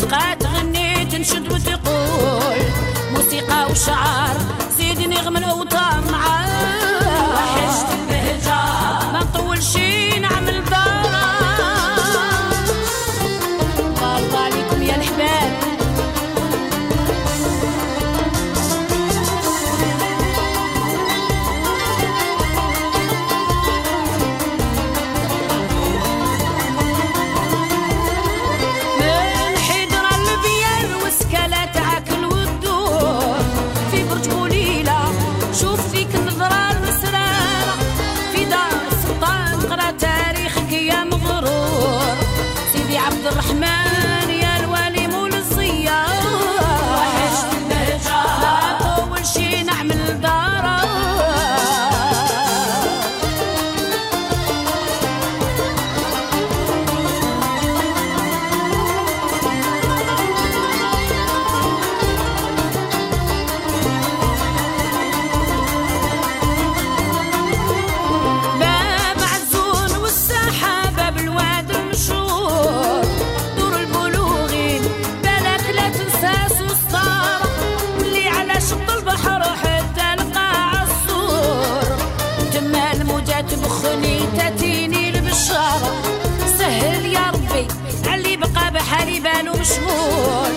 تقات تغني تنشد وتقول موسيقى وشعر زيدني غمل وطمع وحشتني تبخني تاتيني البشارة. سهل يا ربي علي بقى بحالي بانو مشهور.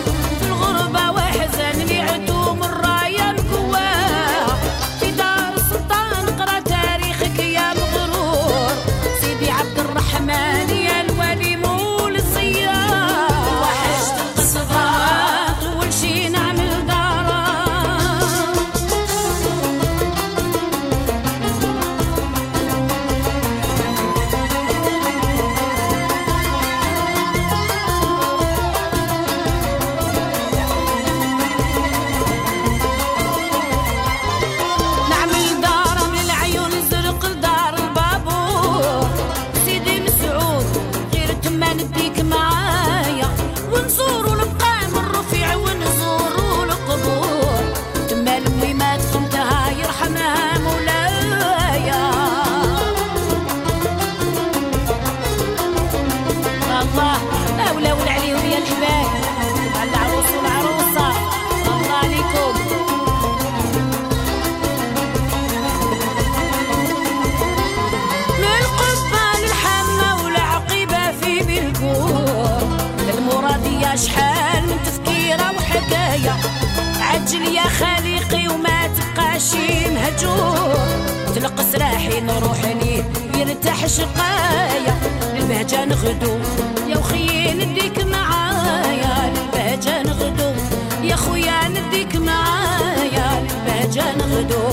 شحال من تفكيرة وحكاية. عجل يا خالقي وما تبقاش مهجور. تلقص راحي نروح ليه يرتاح شقايا. للبهجة نغدو يا وخيي نديك معايا. للبهجة نغدو يا خويا نديك معايا. للبهجة نغدو.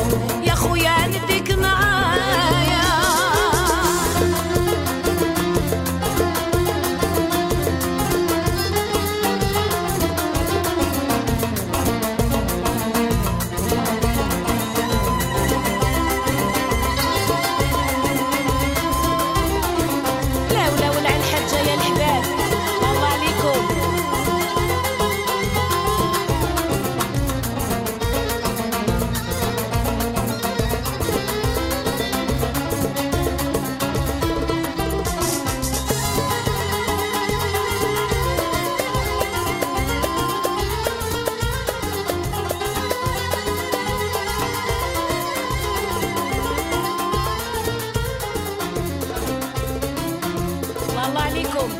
Assalamualaikum.